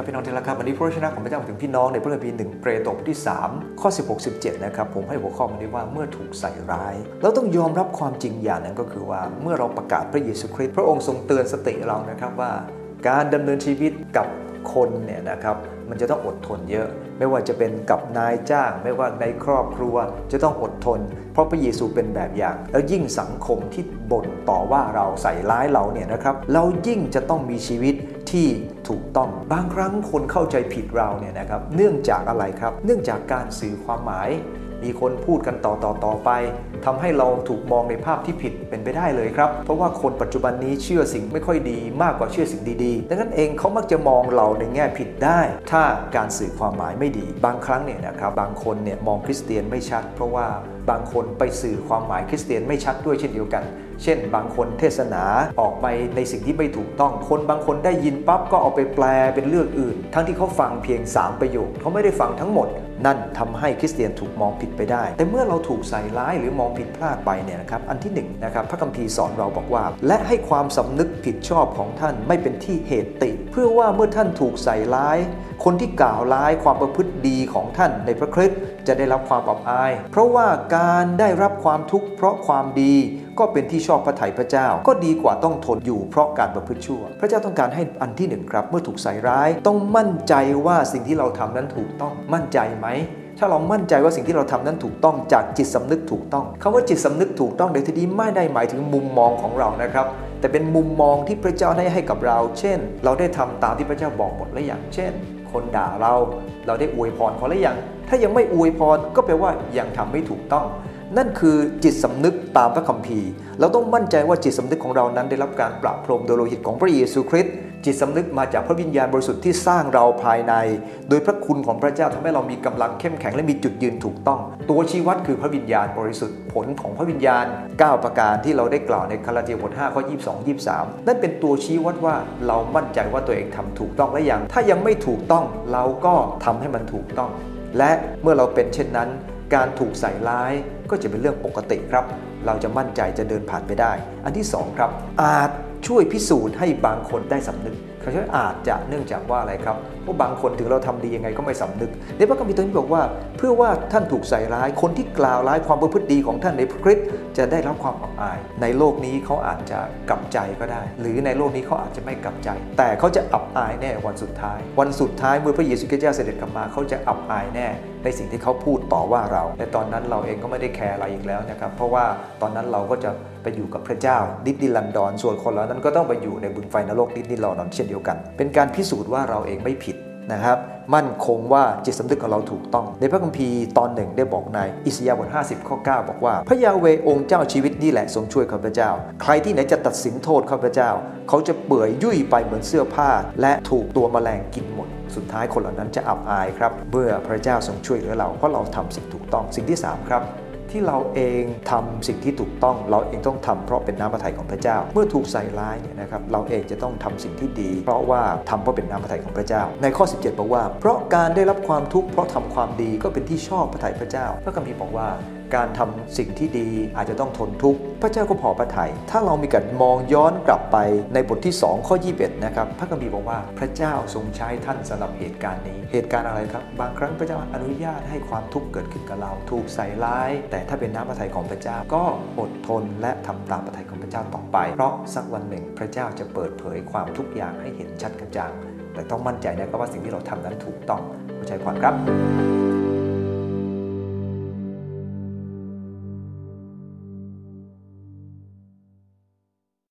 ครับพี่น้องที่รักครับวันนี้พระวจนะของพระเจ้าถึงพี่น้องในพระคัมภีร์หนึ่งเปโตรบทที่ 3 ข้อ 16 17 นะครับผมให้หัวข้อมันนี้ว่าเมื่อถูกใส่ร้าย เราต้องยอมรับความจริงอย่างนั้นก็คือว่าเมื่อเราประกาศพระเยซูคริสต์พระองค์ทรงเตือนสติเรานะครับว่า การดำเนินชีวิตกับคนเนี่ยนะครับมันจะต้องอดทนเยอะ ไม่ว่าจะเป็นกับนายจ้าง ไม่ว่าในครอบครัวจะต้องอดทน เพราะพระเยซูเป็นแบบอย่าง แล้วยิ่งสังคมที่บ่นต่อว่าเราใส่ร้ายเราเนี่ยนะครับ เรายิ่งจะต้องมีชีวิต ที่ถูกต้องบางครั้งคนเข้าใจผิดเราเนี่ยนะครับเนื่องจากอะไรครับ เนื่องจากการสื่อความหมาย มีคนพูดกันต่อต่อต่อไปทำให้เราถูกมองในภาพที่ผิดเป็นไปได้เลยครับ เพราะว่าคนปัจจุบันนี้เชื่อสิ่งไม่ค่อยดี มากกว่าเชื่อสิ่งดีๆดังนั้นเองเขามักจะมองเราในแง่ผิดได้ ถ้าการสื่อความหมายไม่ดี บางครั้งเนี่ยนะครับบางคนเนี่ยมองคริสเตียนไม่ชัด เพราะว่าบางคนไปสื่อความหมายคริสเตียนไม่ชัดด้วยเช่นเดียวกัน เช่น บางคนเทศนาออกไปในสิ่งที่ไม่ถูกต้อง คนบางคนได้ยินปั๊บก็เอาไปแปลเป็นเรื่องอื่น ทั้งที่เขาฟังเพียง 3 ประโยคเขาไม่ได้ฟังทั้งหมด นั่นทำให้คริสเตียนถูกมองผิดไปได้ แต่เมื่อเราถูกใส่ร้ายหรือมองผิดพลาดไปเนี่ยนะครับ อันที่1นนะครับพระคัมภีร์สอนเราบอกว่า และให้ความสำนึกผิดชอบของท่านไม่เป็นที่เหตุติ เพื่อว่าเมื่อท่านถูกใส่ร้าย คนที่กล่าวร้ายความประพฤติดีของท่านในพระคริสต์จะได้รับความอับอาย เพราะว่าการได้รับความทุกข์เพราะความดีก็เป็นที่ชอบพระทัยพระเจ้า ก็ดีกว่าต้องทนอยู่เพราะการประพฤติชั่ว พระเจ้าต้องการให้อันที่หนึ่งครับ เมื่อถูกใส่ร้าย ต้องมั่นใจว่าสิ่งที่เราทำนั้นถูกต้องมั่นใจไหมถ้าเรามั่นใจว่าสิ่งที่เราทำนั้นถูกต้องจากจิตสำนึกถูกต้องคำว่าจิตสำนึกถูกต้องในที่นี้ไม่ได้หมายถึงมุมมองของเรานะครับ แต่เป็นมุมมองที่พระเจ้าได้ให้กับเรา เช่น เราได้ทำตามที่พระเจ้าบอกหมดแล้วอย่างเช่น คนด่าเราเราได้อวยพรเขาแล้วอย่างถ้ายังไม่อวยพรก็แปลว่ายังทำไม่ถูกต้อง นั่นคือจิตสำนึกตามพระคัมภีร์ เราต้องมั่นใจว่าจิตสำนึกของเรานั้นได้รับการปราบพรมโดยโลหิตของพระเยซูคริสต์ จิตสำนึกมาจากพระวิญญาณบริสุทธิ์ที่สร้างเราภายใน โดยพระคุณของพระเจ้าทำให้เรามีกำลังเข้มแข็งและมีจุดยืนถูกต้อง ตัวชี้วัดคือพระวิญญาณบริสุทธิ์ผลของพระวิญญาณ 9 ประการที่เราได้กล่าวในคาราเทียบท5ข้อ22 23 นั่นเป็นตัวชี้วัดว่าเรามั่นใจว่าตัวเองทำถูกต้องและยัง ถ้ายังไม่ถูกต้องเราก็ทำให้มันถูกต้อง และเมื่อเราเป็นเช่นนั้น การถูกใส่ร้ายก็จะเป็นเรื่องปกติครับ เราจะมั่นใจจะเดินผ่านไปได้ อันที่ 2 ครับ อาจ ช่วยพิสูจน์ให้บางคนได้สำนึกเขาใช้อาจจะเนื่องจากว่าอะไรครับเพราะบางคนถึงเราทำดียังไงก็ไม่สำนึกในพระคัมภีร์ตรงนี้บอกว่า เพื่อว่าท่านถูกใส่ร้ายคนที่กล่าวร้ายความประพฤติดีของท่านในพระคริสต์จะได้รับความอับอาย ในโลกนี้เขาอาจจะกลับใจก็ได้ หรือในโลกนี้เขาอาจจะไม่กลับใจ แต่เขาจะอับอายแน่วันสุดท้าย วันสุดท้ายเมื่อพระเยซูคริสต์เจ้าเสด็จกลับมาเขาจะอับอายแน่ในสิ่งที่เขาพูดต่อว่าเราแต่ตอนนั้นเราเองก็ไม่ได้แคร์อะไรอีกแล้วนะครับเพราะว่าตอนนั้นเราก็จะไปอยู่กับพระเจ้าดิสนีย์ลันดอนส่วนคนเหล่านั้นก็ต้องไปอยู่ในบึงไฟนรกดิสนีย์ลอนดอนเช่นเดียวกัน เป็นการพิสูจน์ว่าเราเองไม่ผิด นะครับมั่นคงว่าจิตสำนึกของเราถูกต้อง ในพระคัมภีร์ตอนหนึ่งได้บอกในอิสยาห์บท50ข้อ9บอกว่า พระยาห์เวห์องค์เจ้าชีวิตนี่แหละทรงช่วยข้าพเจ้า ใครที่ไหนจะตัดสินโทษข้าพเจ้า เขาจะเปื่อยยุ่ยไปเหมือนเสื้อผ้า และถูกตัวแมลงกินหมด สุดท้ายคนเหล่านั้นจะอับอายครับเมื่อพระเจ้าทรงช่วยเหลือเราเพราะเราทำสิ่งถูกต้องสิ่งที่สามครับ ที่เราเองทำสิ่งที่ถูกต้อง เราเองต้องทำเพราะเป็นน้ำพระทัยของพระเจ้า เมื่อถูกใส่ร้ายเนี่ยนะครับเราเองจะต้องทำสิ่งที่ดี เพราะว่าทำเพราะเป็นน้ำพระทัยของพระเจ้า ในข้อ 17 บอกว่า เพราะการได้รับความทุกข์เพราะทำความดีก็เป็นที่ชอบพระทัยพระเจ้าพระคัมภีร์บอกว่า การทำสิ่งที่ดีอาจจะต้องทนทุกข์พระเจ้าก็พอพระทยัยถ้าเรามีการมองย้อนกลับไปในบทที่ 2 ข้อ 21 นะครับ พระคัมภีร์บอกว่าพระเจ้าทรงใช้ท่านสำหรับเหตุการณ์นี้ เหตุการณ์อะไรครับ บางครั้งพระเจ้าอนุญาตให้ความทุกข์เกิดขึ้นกับเรา ถูกใส่ร้าย แต่ถ้าเป็นน้ำพระทัยของพระเจ้าก็อดทนและทำตามพระทัยของพระเจ้าต่อไป เพราะสักวันหนึ่งพระเจ้าจะเปิดเผยความทุกอย่างให้เห็นชัดกระจ่างแต่ต้องมั่นใจนะครับว่าสิ่งที่เราทำนั้นถูกต้องข้าใจความครับ